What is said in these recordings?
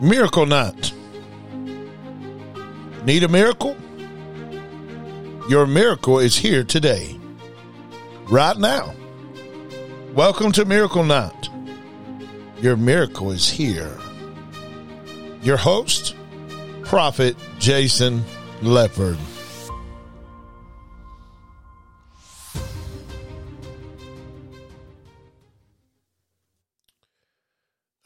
Miracle Night. Need a miracle? Your miracle is here today, right now. Welcome to Miracle Night. Your miracle is here. Your host, Prophet Jason Lepard.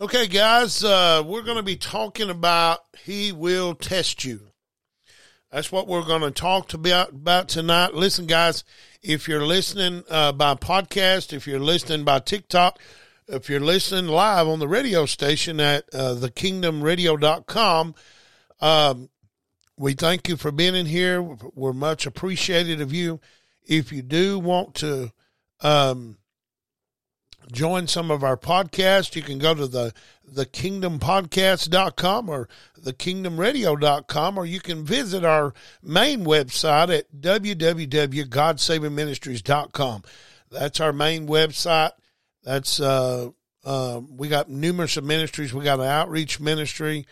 Okay, guys, uh, we're going to be talking about He will test you. That's what we're going to talk about, about tonight. Listen, guys, if you're listening uh, by podcast, if you're listening by TikTok, if you're listening live on the radio station at uh, thekingdomradio.com, um, we thank you for being in here. We're much appreciated of you. If you do want to um, join some of our podcasts, you can go to the thekingdompodcast.com or thekingdomradio.com or you can visit our main website at www.godsavingministries.com. That's our main website. That's uh, uh, we got numerous ministries. We got an outreach ministry,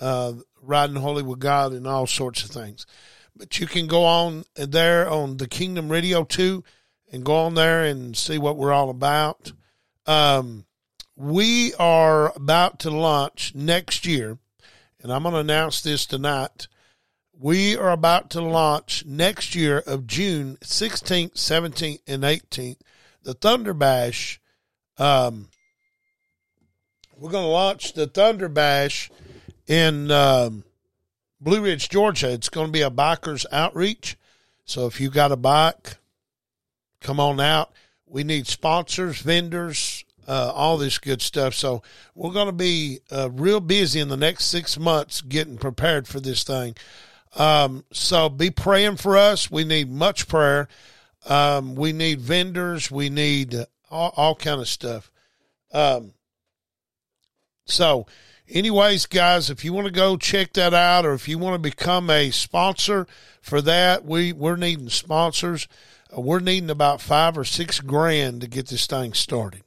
uh, riding holy with God, and all sorts of things. But you can go on there on the Kingdom Radio too, and go on there and see what we're all about. Um, we are about to launch next year, and I'm going to announce this tonight. We are about to launch next year of June 16th, 17th, and 18th, the Thunder Bash. Um, we're going to launch the Thunder Bash in um, Blue Ridge, Georgia. It's going to be a bikers outreach. So if you got a bike, come on out. We need sponsors, vendors, uh, all this good stuff. So we're going to be uh, real busy in the next six months getting prepared for this thing. Um, so be praying for us. We need much prayer. Um, we need vendors. We need all, all kind of stuff. Um, so, anyways, guys, if you want to go check that out, or if you want to become a sponsor for that, we we're needing sponsors. Uh, we're needing about five or six grand to get this thing started.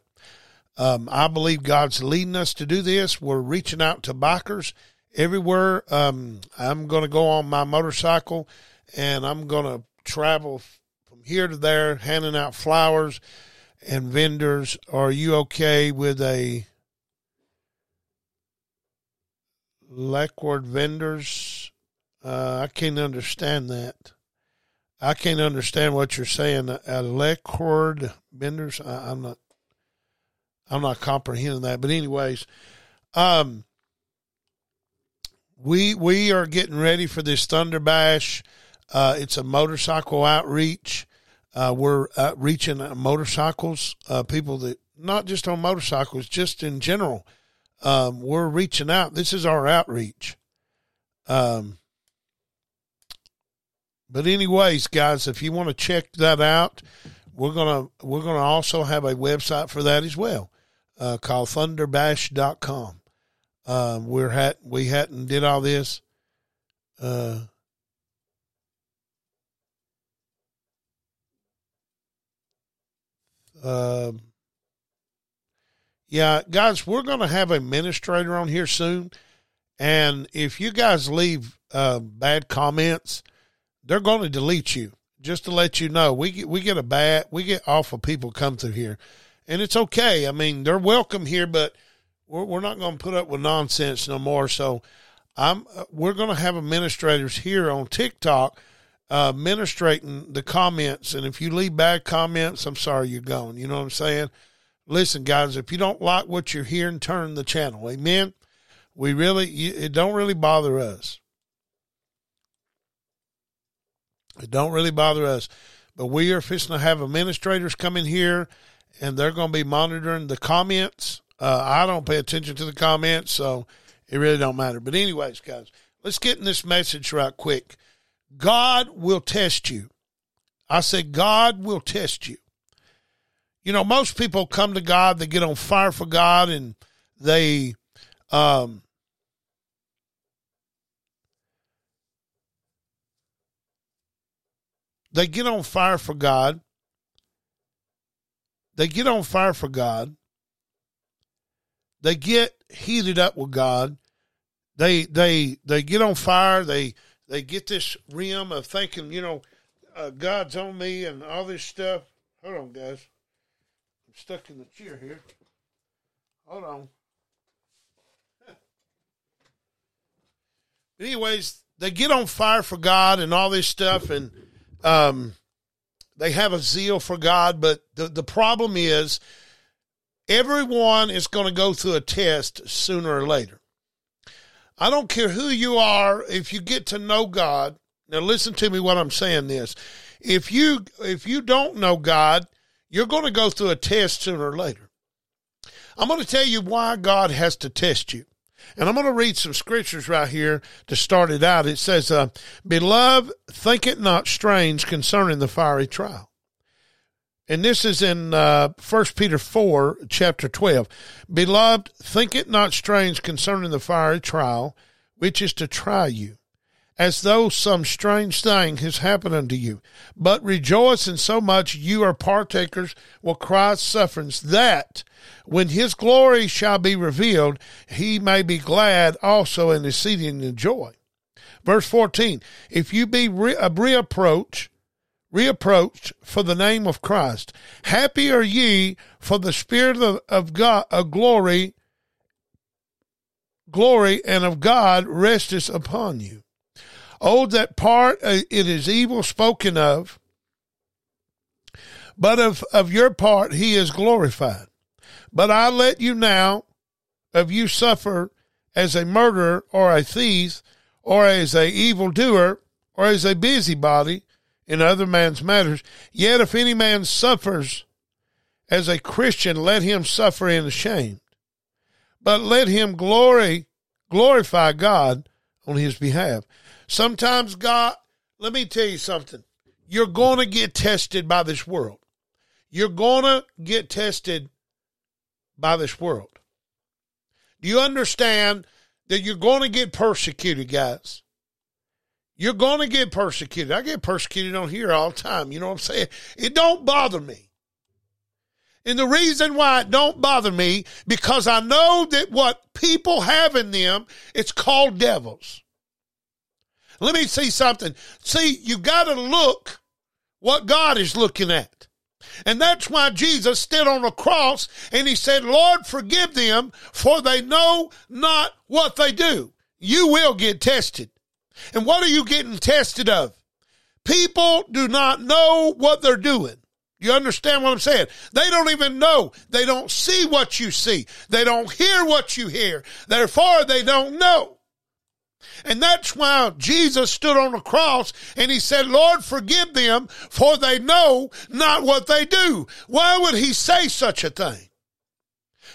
Um, I believe God's leading us to do this. We're reaching out to bikers everywhere. Um, I'm going to go on my motorcycle and I'm going to travel from here to there, handing out flowers and vendors. Are you okay with a Lackward vendors? Uh, I can't understand that. I can't understand what you're saying. A Lackward vendors? I, I'm not. I'm not comprehending that. But anyways, um, we we are getting ready for this Thunder Bash. Uh, it's a motorcycle outreach. Uh, we're uh, reaching motorcycles, people that not just on motorcycles, just in general. Um, we're reaching out. This is our outreach. Um, but anyways, guys, if you want to check that out, we're gonna we're gonna also have a website for that as well uh, called thunderbash.com. Um, we're hat we hadn't did all this. Uh, uh, yeah, guys, we're going to have a administrator on here soon, and if you guys leave uh, bad comments, they're going to delete you. Just to let you know, we get we get a bad we get awful people come through here and it's okay. I mean, they're welcome here, but we're, we're not going to put up with nonsense no more. So I'm uh, we're going to have administrators here on TikTok uh, administrating the comments. And if you leave bad comments, I'm sorry you're gone. You know what I'm saying? Listen, guys, if you don't like what you're hearing, turn the channel. Amen. We really, it don't really bother us. It don't really bother us. But we are fixing to have administrators come in here and they're going to be monitoring the comments. Uh, I don't pay attention to the comments, so it really don't matter. But anyways, guys, let's get in this message right quick. God will test you. I said God will test you. You know, most people come to God, they get on fire for God, and they um, they get on fire for God they get on fire for God. They get heated up with God. they they they get on fire. They they get this rim of thinking, you know, uh, God's on me and all this stuff. Hold on, guys. I'm stuck in the chair here. Hold on. anyways, they get on fire for God and all this stuff, and um, they have a zeal for God. But the the problem is, everyone is going to go through a test sooner or later. I don't care who you are. If you get to know God, now listen to me. What I'm saying this: if you if you don't know God, you're going to go through a test sooner or later. I'm going to tell you why God has to test you. And I'm going to read some scriptures right here to start it out. It says, uh, Beloved, think it not strange concerning the fiery trial. And this is in uh, 1 Peter 4, chapter 12. Beloved, think it not strange concerning the fiery trial, which is to try you, as though some strange thing has happened unto you. But rejoice in so much you are partakers with Christ's sufferings, that when his glory shall be revealed, he may be glad also and exceeding in joy. Verse 14, if you be re- a reapproach, reapproached for the name of Christ, happy are ye, for the Spirit of, of God, of glory, glory and of God resteth upon you. Oh, that part uh, it is evil spoken of, but of, of your part he is glorified. But I let you now of you suffer as a murderer or a thief or as a evildoer or as a busybody in other man's matters. Yet if any man suffers as a Christian, let him suffer in shame. But let him glory, glorify God on his behalf. Sometimes God, let me tell you something. You're going to get tested by this world. You're going to get tested by this world. Do you understand that you're going to get persecuted, guys? You're going to get persecuted. I get persecuted on here all the time. You know what I'm saying? It don't bother me. And the reason why it don't bother me, because I know that what people have in them, it's called devils. Let me see something. See, you got to look what God is looking at. And that's why Jesus stood on the cross and he said, Lord, forgive them, for they know not what they do. You will get tested. And what are you getting tested of? People do not know what they're doing. You understand what I'm saying? They don't even know. They don't see what you see. They don't hear what you hear. Therefore, they don't know. And that's why Jesus stood on the cross and he said, Lord, forgive them, for they know not what they do. Why would he say such a thing?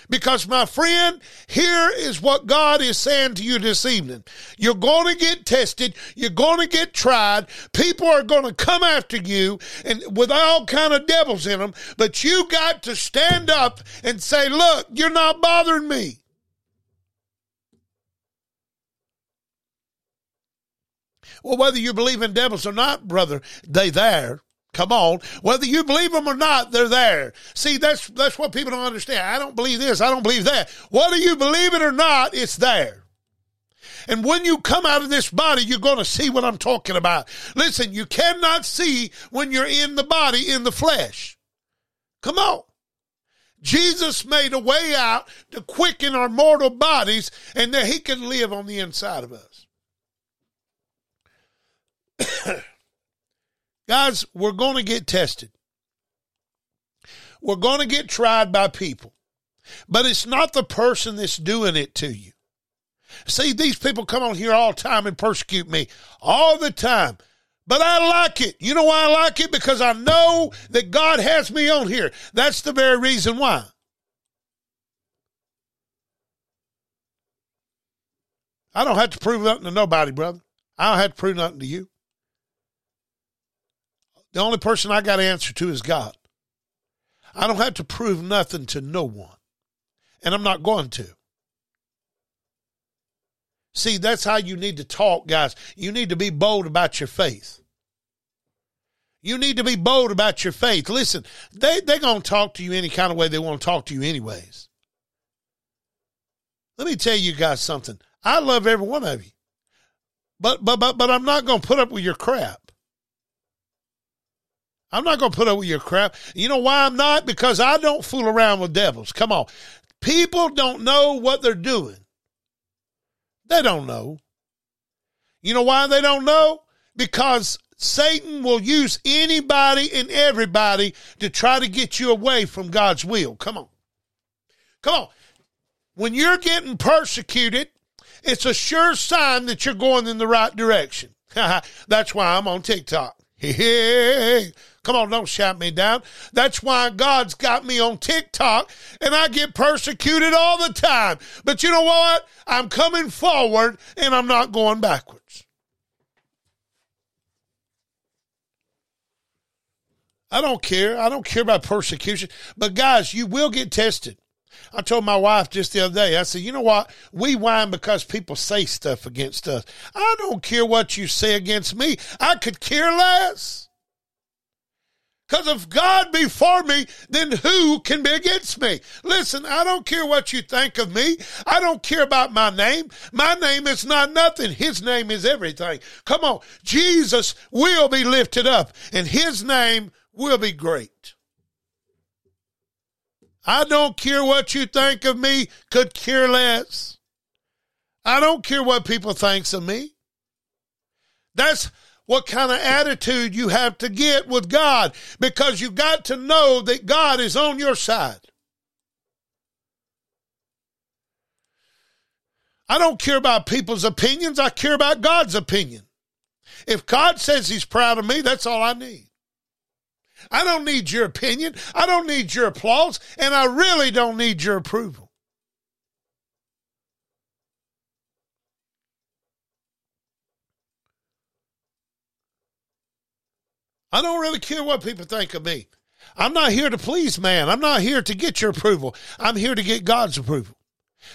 Because, my friend, here is what God is saying to you this evening. You're going to get tested. You're going to get tried. People are going to come after you and with all kind of devils in them. But you got to stand up and say, look, you're not bothering me. Well, whether you believe in devils or not, brother, they there. Come on. Whether you believe them or not, they're there. See, that's, that's what people don't understand. I don't believe this. I don't believe that. Whether you believe it or not, it's there. And when you come out of this body, you're going to see what I'm talking about. Listen, you cannot see when you're in the body, in the flesh. Come on. Jesus made a way out to quicken our mortal bodies and that he can live on the inside of us. Guys, we're going to get tested. We're going to get tried by people. But it's not the person that's doing it to you. See, these people come on here all the time and persecute me all the time. But I like it. You know why I like it? Because I know that God has me on here. That's the very reason why. I don't have to prove nothing to nobody, brother. I don't have to prove nothing to you. The only person I got to answer to is God. I don't have to prove nothing to no one. And I'm not going to. See, that's how you need to talk, guys. You need to be bold about your faith. You need to be bold about your faith. Listen, they, they're going to talk to you any kind of way they want to talk to you, anyways. Let me tell you guys something. I love every one of you. But but but but I'm not going to put up with your crap. I'm not going to put up with your crap. You know why I'm not? Because I don't fool around with devils. Come on. People don't know what they're doing. They don't know. You know why they don't know? Because Satan will use anybody and everybody to try to get you away from God's will. Come on. Come on. When you're getting persecuted, it's a sure sign that you're going in the right direction. That's why I'm on TikTok. Hey, come on, don't shout me down. That's why God's got me on TikTok and I get persecuted all the time. But you know what? I'm coming forward and I'm not going backwards. I don't care. I don't care about persecution. But guys, you will get tested. I told my wife just the other day, I said, you know what? We whine because people say stuff against us. I don't care what you say against me. I could care less. Because if God be for me, then who can be against me? Listen, I don't care what you think of me. I don't care about my name. My name is not nothing. His name is everything. Come on. Jesus will be lifted up and his name will be great. I don't care what you think of me, could care less. I don't care what people thinks of me. That's what kind of attitude you have to get with God because you got to know that God is on your side. I don't care about people's opinions. I care about God's opinion. If God says he's proud of me, that's all I need. I don't need your opinion. I don't need your applause. And I really don't need your approval. I don't really care what people think of me. I'm not here to please man. I'm not here to get your approval. I'm here to get God's approval.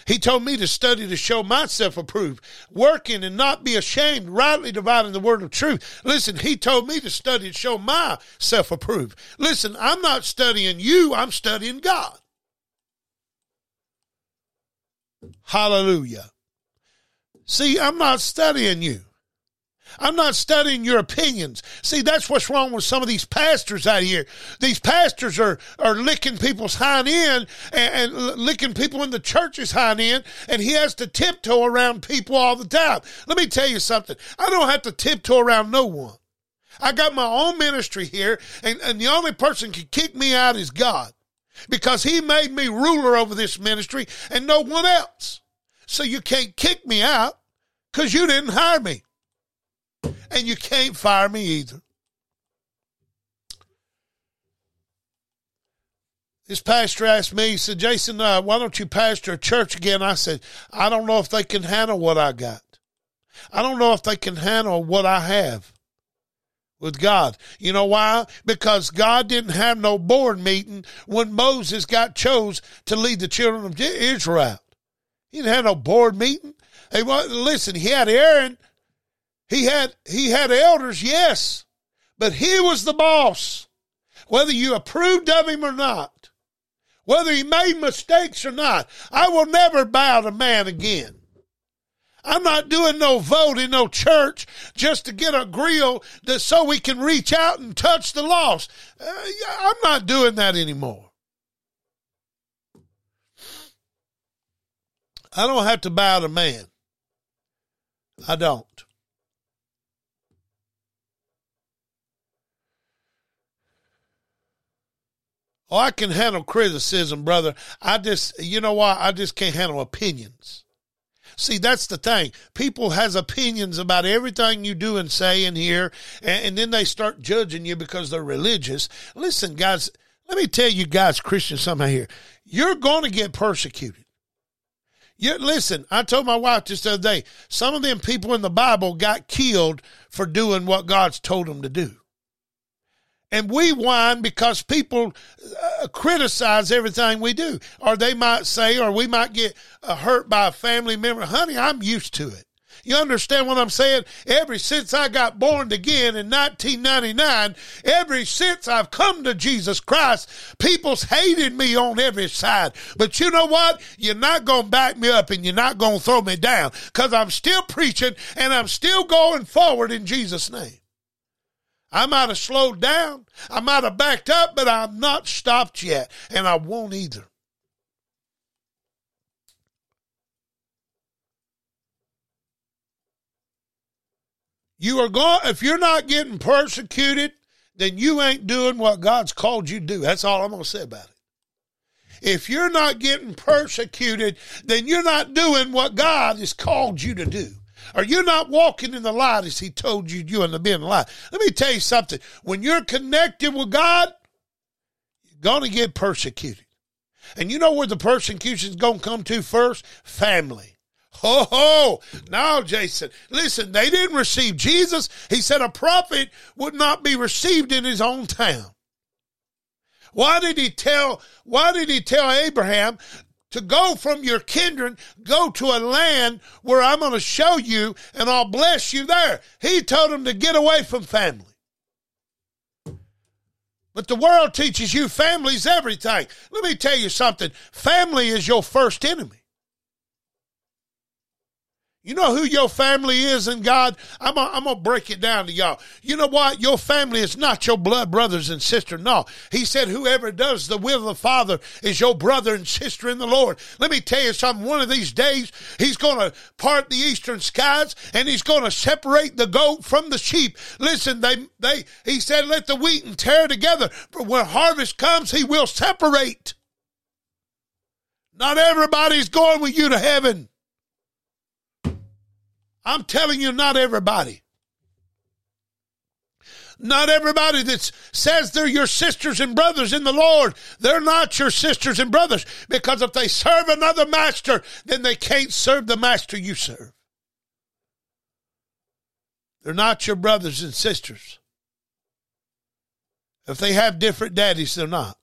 He told me to study to show myself approved, working and not be ashamed, rightly dividing the word of truth. Listen, he told me to study to show myself approved. Listen, I'm not studying you, I'm studying God. Hallelujah. See, I'm not studying you. I'm not studying your opinions. See, that's what's wrong with some of these pastors out here. These pastors are, are licking people's hind end and, and licking people in the church's hind end, and he has to tiptoe around people all the time. Let me tell you something. I don't have to tiptoe around no one. I got my own ministry here, and, and the only person can kick me out is God because he made me ruler over this ministry and no one else. So you can't kick me out because you didn't hire me and you can't fire me either. This pastor asked me, he said, Jason, uh, why don't you pastor a church again? I said, I don't know if they can handle what I got. I don't know if they can handle what I have with God. You know why? Because God didn't have no board meeting when Moses got chose to lead the children of Israel. He didn't have no board meeting. Hey, well, listen, he had Aaron he had he had elders, yes, but he was the boss. Whether you approved of him or not, whether he made mistakes or not, I will never bow to man again. I'm not doing no vote in no church just to get a grill that so we can reach out and touch the lost. Uh, I'm not doing that anymore. I don't have to bow to man. I don't. Oh, I can handle criticism, brother. I just, you know why? I just can't handle opinions. See, that's the thing. People has opinions about everything you do and say and hear, and, and then they start judging you because they're religious. Listen, guys, let me tell you guys, Christians, something here. You're going to get persecuted. You, listen, I told my wife just the other day, some of them people in the Bible got killed for doing what God's told them to do. And we whine because people uh, criticize everything we do. Or they might say, or we might get uh, hurt by a family member. Honey, I'm used to it. You understand what I'm saying? Ever since I got born again in 1999, ever since I've come to Jesus Christ, people's hated me on every side. But you know what? You're not going to back me up and you're not going to throw me down because I'm still preaching and I'm still going forward in Jesus' name. I might have slowed down. I might have backed up, but I'm not stopped yet, and I won't either. You are going, if you're not getting persecuted, then you ain't doing what God's called you to do. That's all I'm going to say about it. If you're not getting persecuted, then you're not doing what God has called you to do. Or you're not walking in the light as He told you you and to be in the light. Let me tell you something. When you're connected with God, you're going to get persecuted. And you know where the persecution is going to come to first? Family. Ho ho! Now, Jason, listen, they didn't receive Jesus. He said a prophet would not be received in his own town. Why did he tell, why did he tell Abraham to go from your kindred, go to a land where I'm going to show you and I'll bless you there? He told him to get away from family. But the world teaches you family's everything. Let me tell you something. Family is your first enemy. You know who your family is in God? I'm going to break it down to y'all. You know what? Your family is not your blood brothers and sisters. No. He said, whoever does the will of the Father is your brother and sister in the Lord. Let me tell you something. One of these days, he's going to part the eastern skies and he's going to separate the goat from the sheep. Listen, they, they, he said, let the wheat and tear together. But when harvest comes, he will separate. Not everybody's going with you to heaven. I'm telling you, not everybody. Not everybody that says they're your sisters and brothers in the Lord, they're not your sisters and brothers because if they serve another master, then they can't serve the master you serve. They're not your brothers and sisters. If they have different daddies, they're not.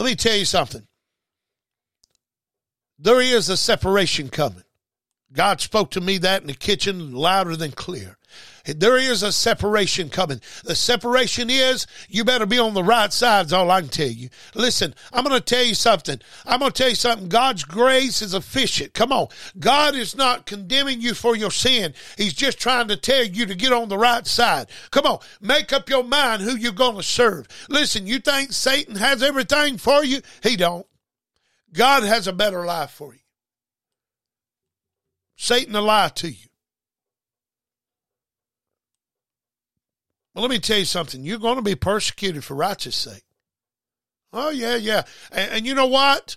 Let me tell you something. There is a separation coming. God spoke to me that in the kitchen louder than clear. There is a separation coming. The separation is you better be on the right side, is all I can tell you. Listen, I'm going to tell you something. I'm going to tell you something. God's grace is efficient. Come on. God is not condemning you for your sin. He's just trying to tell you to get on the right side. Come on. Make up your mind who you're going to serve. Listen, you think Satan has everything for you? He don't. God has a better life for you. Satan will lie to you. Well, let me tell you something. You're going to be persecuted for righteous sake. Oh, yeah, yeah. And, and, you know what?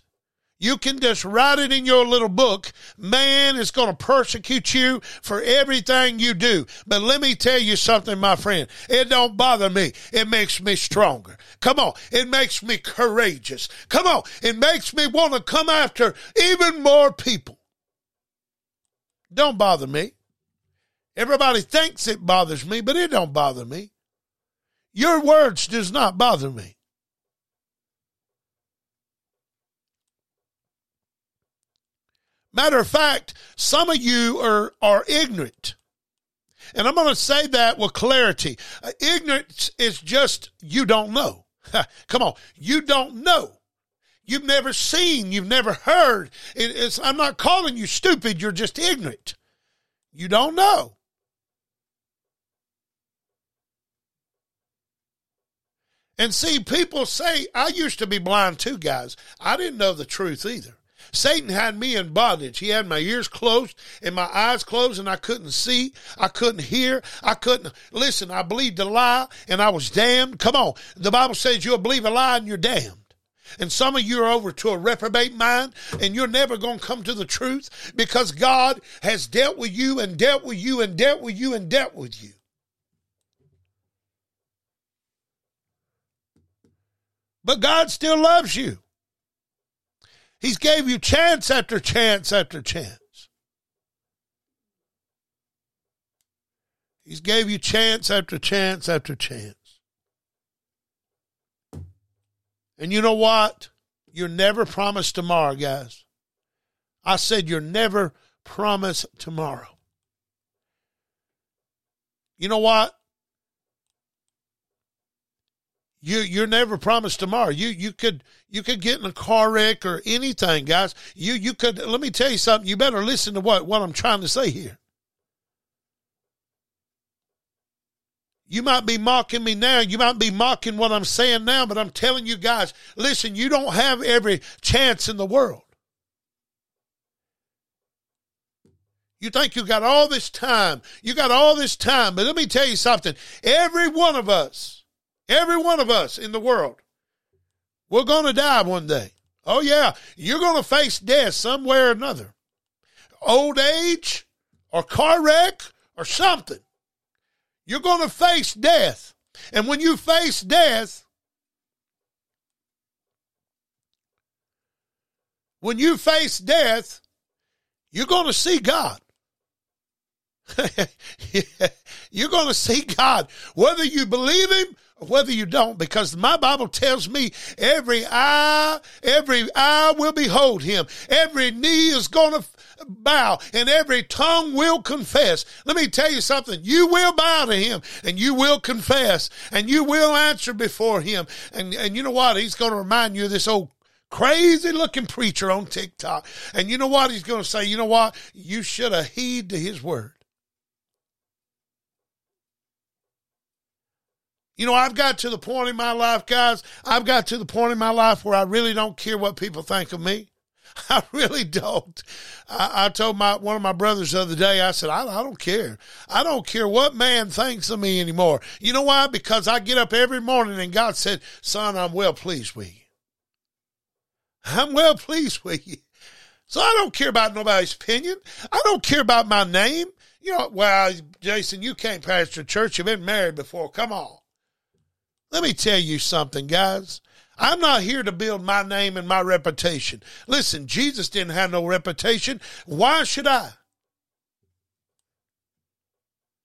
You can just write it in your little book. Man is going to persecute you for everything you do. But let me tell you something, my friend. It don't bother me. It makes me stronger. Come on. It makes me courageous. Come on. It makes me want to come after even more people. Don't bother me. Everybody thinks it bothers me, but it don't bother me. Your words does not bother me. Matter of fact, some of you are, are ignorant. And I'm going to say that with clarity. Uh, ignorance is just you don't know. Come on, you don't know. You've never seen, you've never heard. I'm not calling you stupid, you're just ignorant. You don't know. And see, people say, I used to be blind too, guys. I didn't know the truth either. Satan had me in bondage. He had my ears closed and my eyes closed, and I couldn't see. I couldn't hear. I couldn't listen. I believed a lie and I was damned. Come on. The Bible says you'll believe a lie and you're damned. And some of you are over to a reprobate mind and you're never going to come to the truth because God has dealt with you and dealt with you and dealt with you and dealt with you. But God still loves you. He's gave you chance after chance after chance. He's gave you chance after chance after chance. And you know what? You're never promised tomorrow, guys. I said you're never promised tomorrow. You know what? You you're never promised tomorrow. You you could you could get in a car wreck or anything, guys. You you could let me tell you something. You better listen to what what I'm trying to say here. You might be mocking me now. You might be mocking what I'm saying now, but I'm telling you guys, listen, you don't have every chance in the world. You think you got all this time. You got all this time. But let me tell you something. Every one of us, every one of us in the world, we're going to die one day. Oh, yeah. You're going to face death somewhere or another. Old age or car wreck or something. You're going to face death. And when you face death, when you face death, you're going to see God. you're going to see God, whether you believe Him whether you don't, because my Bible tells me every eye, every eye will behold Him. Every knee is going to bow and every tongue will confess. Let me tell you something. You will bow to him and you will confess and you will answer before him. And, and you know what? He's going to remind you of this old crazy looking preacher on TikTok. And you know what? He's going to say, you know what? You should have heed to his word. You know, I've got to the point in my life, guys, I've got to the point in my life where I really don't care what people think of me. I really don't. I, I, told my one of my brothers the other day. I said, I, I don't care. I don't care what man thinks of me anymore. You know why? Because I get up every morning and God said, "Son, I'm well pleased with you. I'm well pleased with you." So I don't care about nobody's opinion. I don't care about my name. You know, well, Jason, you can't pastor church. You've been married before. Come on. Let me tell you something, guys. I'm not here to build my name and my reputation. Listen, Jesus didn't have no reputation. Why should I?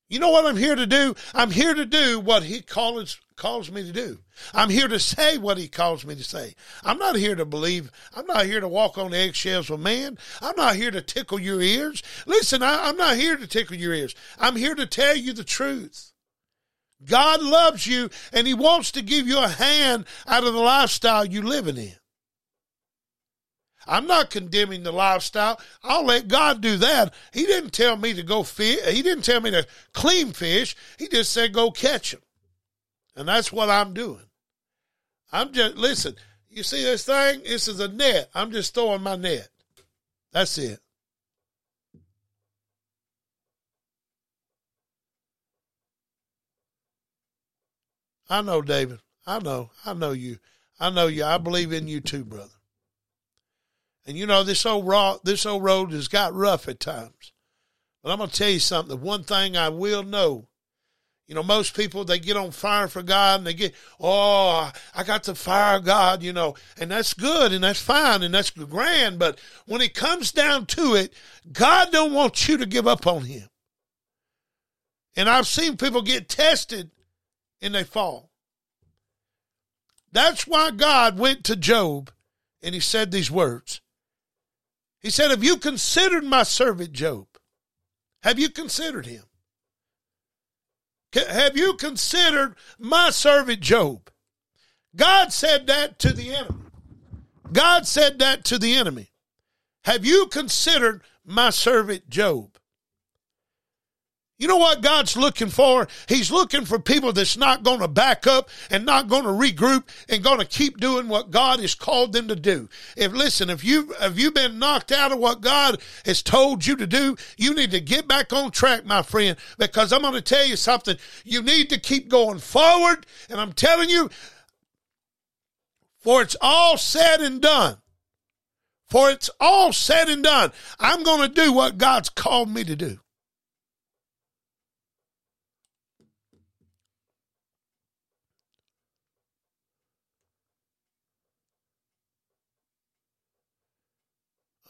You know what I'm here to do? I'm here to do what he calls calls me to do. I'm here to say what he calls me to say. I'm not here to believe. I'm not here to walk on eggshells with man. I'm not here to tickle your ears. Listen, I, I'm not here to tickle your ears. I'm here to tell you the truth. God loves you and He wants to give you a hand out of the lifestyle you're living in. I'm not condemning the lifestyle. I'll let God do that. He didn't tell me to go fish. He didn't tell me to clean fish. He just said go catch them. And that's what I'm doing. I'm just, listen, you see this thing? This is a net. I'm just throwing my net. That's it. I know, David. I know. I know you. I know you. I believe in you too, brother. And you know this old rock, this old road has got rough at times. But I'm gonna tell you something. The one thing I will know, you know, most people they get on fire for God and they get, oh, I got the fire God, you know, and that's good and that's fine and that's grand. But when it comes down to it, God don't want you to give up on Him. And I've seen people get tested and they fall. That's why God went to Job and he said these words. He said, Have you considered my servant Job? Have you considered him? Have you considered my servant Job? God said that to the enemy. God said that to the enemy. Have you considered my servant Job? You know what God's looking for? He's looking for people that's not going to back up and not going to regroup and going to keep doing what God has called them to do. If listen, if you have you been knocked out of what God has told you to do, you need to get back on track, my friend, because I'm going to tell you something. You need to keep going forward, and I'm telling you, for it's all said and done. For it's all said and done. I'm going to do what God's called me to do.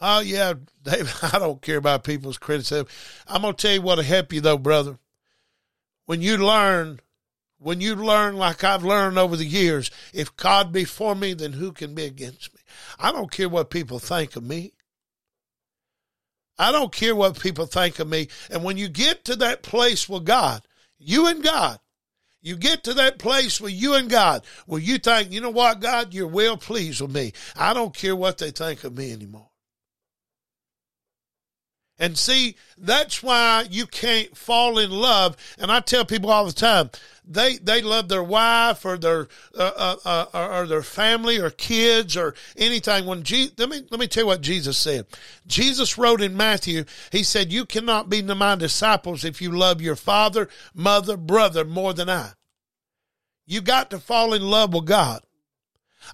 Oh yeah, David. I don't care about people's criticism. I'm gonna tell you what'll help you though, brother. when you learn, when you learn like I've learned over the years, if God be for me, then who can be against me? I don't care what people think of me. I don't care what people think of me. And when you get to that place with God, you and God, you get to that place with you and God where you think, you know what, God, you're well pleased with me. I don't care what they think of me anymore. And see, that's why you can't fall in love. And I tell people all the time, they they love their wife or their uh, uh, uh, or their family or kids or anything. When Je- let me let me tell you what Jesus said. Jesus wrote in Matthew. He said, "You cannot be my disciples if you love your father, mother, brother more than I." You got to fall in love with God.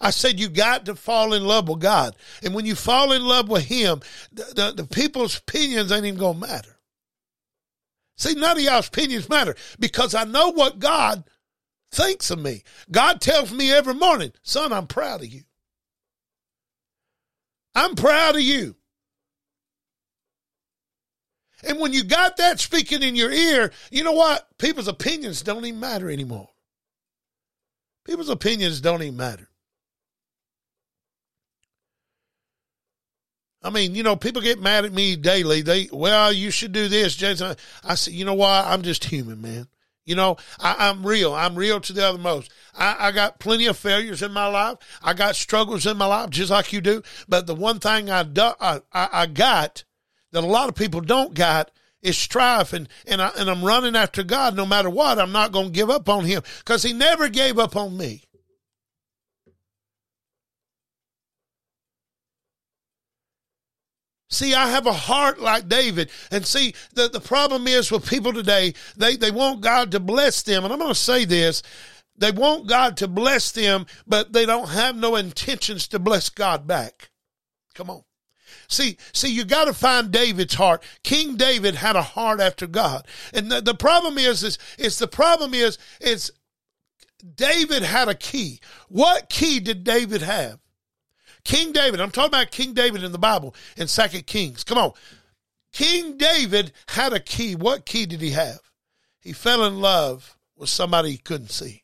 I said you got to fall in love with God. And when you fall in love with Him, the, the, the people's opinions ain't even going to matter. See, none of y'all's opinions matter because I know what God thinks of me. God tells me every morning, son, I'm proud of you. I'm proud of you. And when you got that speaking in your ear, you know what? People's opinions don't even matter anymore. People's opinions don't even matter. I mean, you know, people get mad at me daily. They, well, you should do this, Jason. I said, you know what? I'm just human, man. You know, I, am real. I'm real to the uttermost. I, I got plenty of failures in my life. I got struggles in my life, just like you do. But the one thing I, do, I, I got that a lot of people don't got is strife, and and, I, and I'm running after God no matter what. I'm not going to give up on Him because He never gave up on me. See, I have a heart like David. And see, the, the problem is with people today, they, they want God to bless them. And I'm going to say this. They want God to bless them, but they don't have no intentions to bless God back. Come on. See, see, you got to find David's heart. King David had a heart after God. And the, the problem is, is, is the problem is, is David had a key. What key did David have? King David, I'm talking about King David in the Bible in Second Kings. Come on. King David had a key. What key did he have? He fell in love with somebody he couldn't see.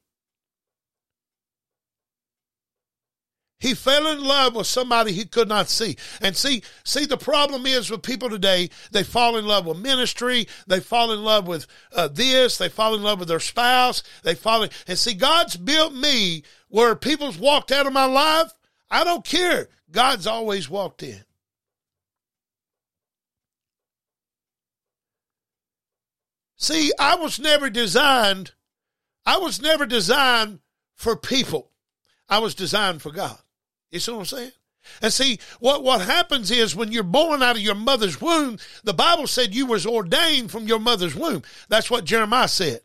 He fell in love with somebody he could not see. And see, see, the problem is with people today, they fall in love with ministry. They fall in love with uh, this. They fall in love with their spouse. They fall in, and see, God's built me where people's walked out of my life I don't care. God's always walked in. See, I was never designed, I was never designed for people. I was designed for God. You see what I'm saying? And see, what, what happens is when you're born out of your mother's womb, the Bible said you was ordained from your mother's womb. That's what Jeremiah said.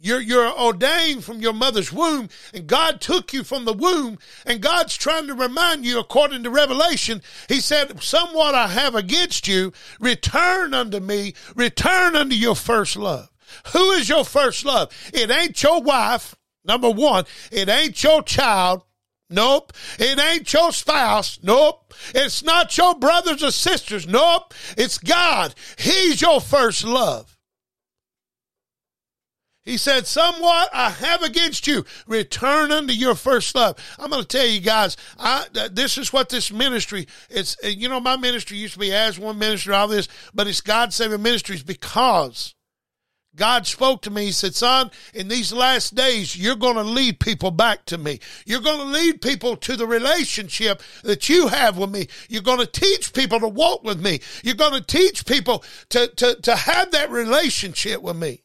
You're, you're ordained from your mother's womb, and God took you from the womb, and God's trying to remind you, according to Revelation, He said, Somewhat I have against you, return unto me, return unto your first love. Who is your first love? It ain't your wife, number one. It ain't your child. Nope. It ain't your spouse. Nope. It's not your brothers or sisters. Nope. It's God. He's your first love. He said, Somewhat I have against you. Return unto your first love. I'm going to tell you guys, I, this is what this ministry, it's, you know, my ministry used to be as one ministry, all this, but it's God Saving Ministries because God spoke to me. He said, Son, in these last days, you're going to lead people back to me. You're going to lead people to the relationship that you have with me. You're going to teach people to walk with me. You're going to teach people to, to, to have that relationship with me.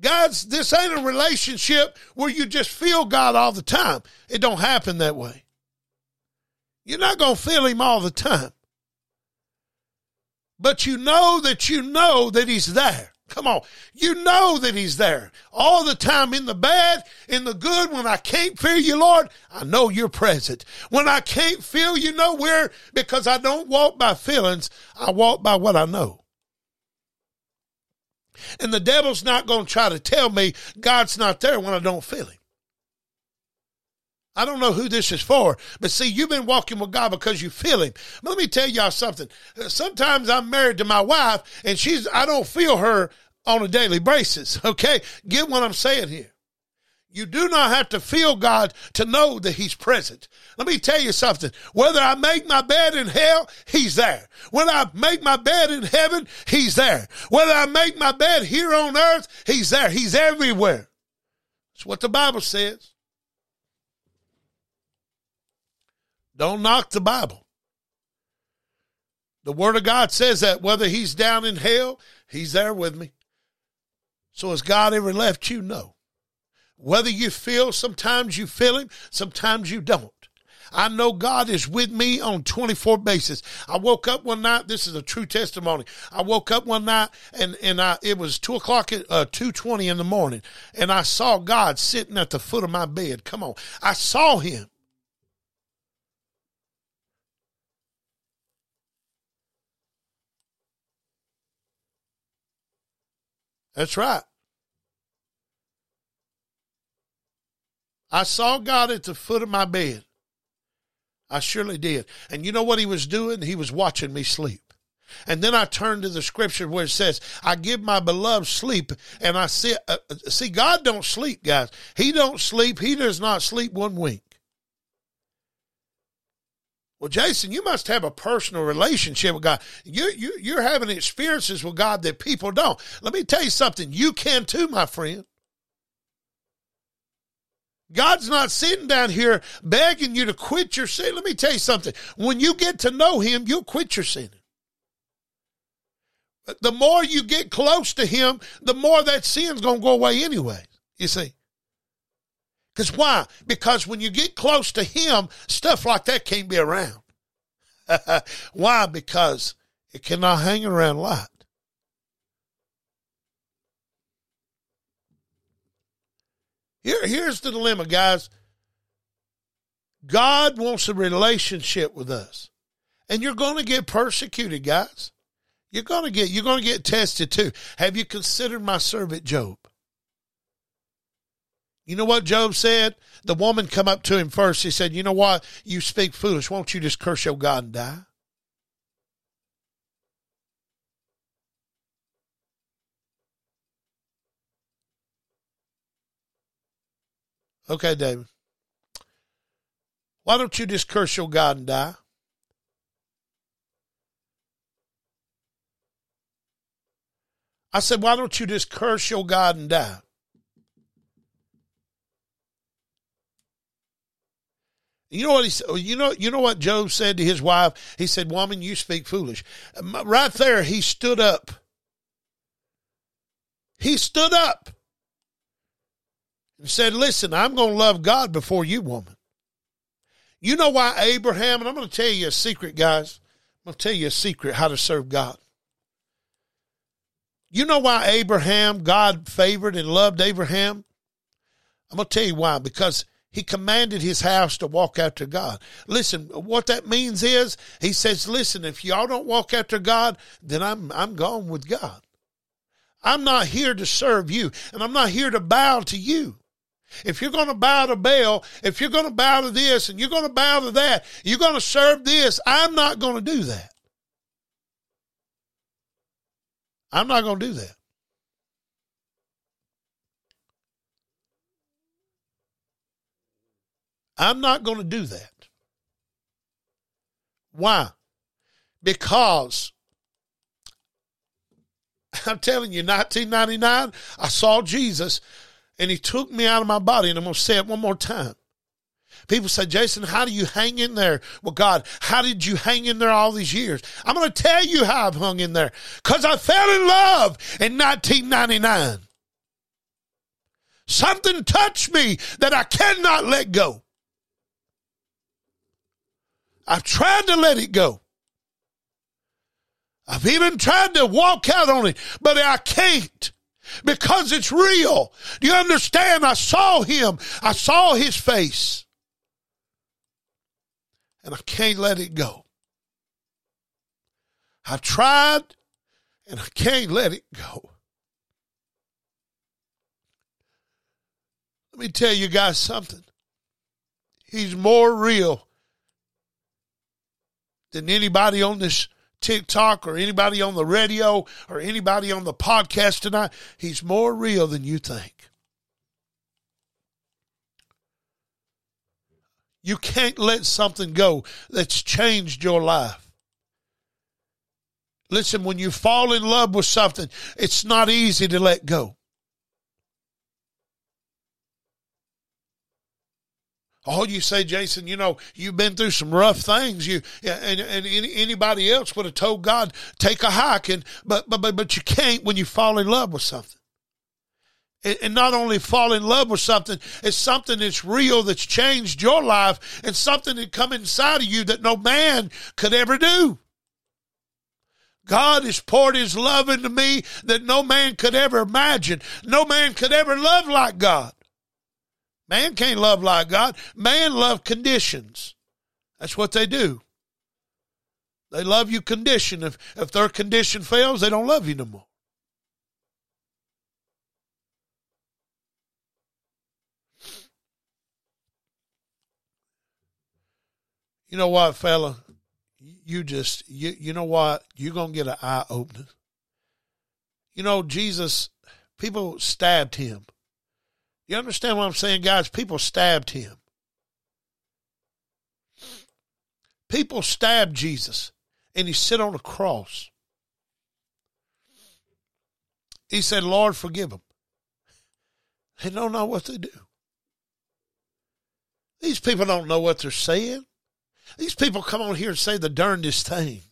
Guys, this ain't a relationship where you just feel God all the time. It don't happen that way. You're not going to feel him all the time. But you know that you know that he's there. Come on. You know that he's there all the time in the bad, in the good. When I can't feel you, Lord, I know you're present. When I can't feel you nowhere because I don't walk by feelings, I walk by what I know. And the devil's not going to try to tell me God's not there when I don't feel him. I don't know who this is for, but see, you've been walking with God because you feel Him. But let me tell y'all something. Sometimes I'm married to my wife and she's, I don't feel her on a daily basis. Okay. Get what I'm saying here. You do not have to feel God to know that He's present. Let me tell you something. Whether I make my bed in hell, He's there. When I make my bed in heaven, He's there. Whether I make my bed here on earth, He's there. He's everywhere. That's what the Bible says. Don't knock the Bible. The Word of God says that whether He's down in hell, He's there with me. So has God ever left you? No. Whether you feel, sometimes you feel him, sometimes you don't. I know God is with me on 24 basis. I woke up one night. This is a true testimony. I woke up one night and, and I, it was two o'clock at, uh, 220 in the morning and I saw God sitting at the foot of my bed. Come on. I saw him. That's right. I saw God at the foot of my bed. I surely did. And you know what he was doing? He was watching me sleep. And then I turned to the scripture where it says, "I give my beloved sleep." And I see, uh, uh, see, God don't sleep, guys. He don't sleep. He does not sleep one wink. Well, Jason, you must have a personal relationship with God. You, you, you're having experiences with God that people don't. Let me tell you something. You can too, my friend. God's not sitting down here begging you to quit your sin. Let me tell you something. When you get to know Him, you'll quit your sin. The more you get close to Him, the more that sin's going to go away anyway. You see? Because why? Because when you get close to Him, stuff like that can't be around. why? Because it cannot hang around light. Here, here's the dilemma, guys. God wants a relationship with us. And you're going to get persecuted, guys. You're going to get you're going to get tested too. Have you considered my servant Job? You know what Job said? The woman come up to him first. He said, You know what? You speak foolish. Won't you just curse your God and die? Okay, David. Why don't you just curse your God and die? I said, why don't you just curse your God and die? You know what he? You know, you know what Job said to his wife? He said, "Woman, you speak foolish." Right there, he stood up. He stood up and said, "Listen, I'm going to love God before you, woman." You know why Abraham? And I'm going to tell you a secret, guys. I'm going to tell you a secret how to serve God. You know why Abraham, God favored and loved Abraham? I'm going to tell you why. Because he commanded his house to walk after God. Listen, what that means is he says, listen, if y'all don't walk after God, then I'm, I'm gone with God. I'm not here to serve you and I'm not here to bow to you. If you're going to bow to Baal, if you're going to bow to this and you're going to bow to that, you're going to serve this, I'm not going to do that. I'm not going to do that. I'm not going to do that. Why? Because I'm telling you, 1999, I saw Jesus and he took me out of my body. And I'm going to say it one more time. People say, Jason, how do you hang in there? Well, God, how did you hang in there all these years? I'm going to tell you how I've hung in there because I fell in love in 1999. Something touched me that I cannot let go. I've tried to let it go. I've even tried to walk out on it, but I can't because it's real. Do you understand? I saw him. I saw his face. And I can't let it go. I've tried and I can't let it go. Let me tell you guys something. He's more real than anybody on this TikTok or anybody on the radio or anybody on the podcast tonight. He's more real than you think. You can't let something go that's changed your life. Listen, when you fall in love with something, it's not easy to let go. Oh, you say, Jason, you know, you've been through some rough things. You and, and anybody else would have told God, take a hike, and but but but, but you can't when you fall in love with something. And, and not only fall in love with something, it's something that's real, that's changed your life, and something that come inside of you that no man could ever do. God has poured his love into me that no man could ever imagine. No man could ever love like God. Man can't love like God. Man love conditions. That's what they do. They love you condition. If if their condition fails, they don't love you no more. You know what, fella? You just you you know what? You're gonna get an eye opener. You know, Jesus, people stabbed him. You understand what I'm saying, guys? People stabbed him. People stabbed Jesus, and he sit on a cross. He said, Lord, forgive them. They don't know what they do. These people don't know what they're saying. These people come on here and say the darndest things.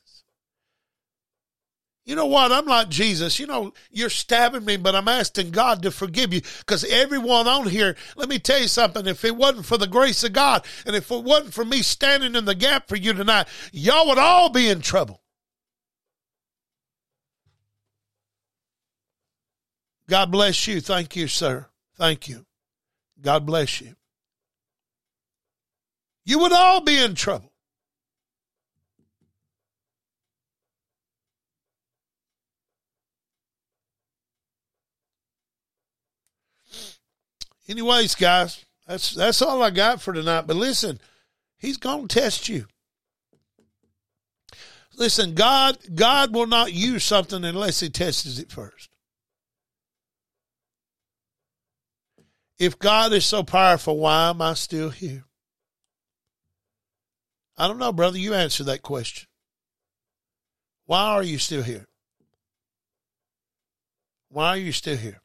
You know what? I'm like Jesus. You know, you're stabbing me, but I'm asking God to forgive you because everyone on here, let me tell you something. If it wasn't for the grace of God and if it wasn't for me standing in the gap for you tonight, y'all would all be in trouble. God bless you. Thank you, sir. Thank you. God bless you. You would all be in trouble. Anyways, guys, that's that's all I got for tonight. But listen, he's to test you. Listen, God God will not use something unless he tests it first. If God is so powerful, why am I still here? I don't know, brother. You answer that question. Why are you still here? Why are you still here?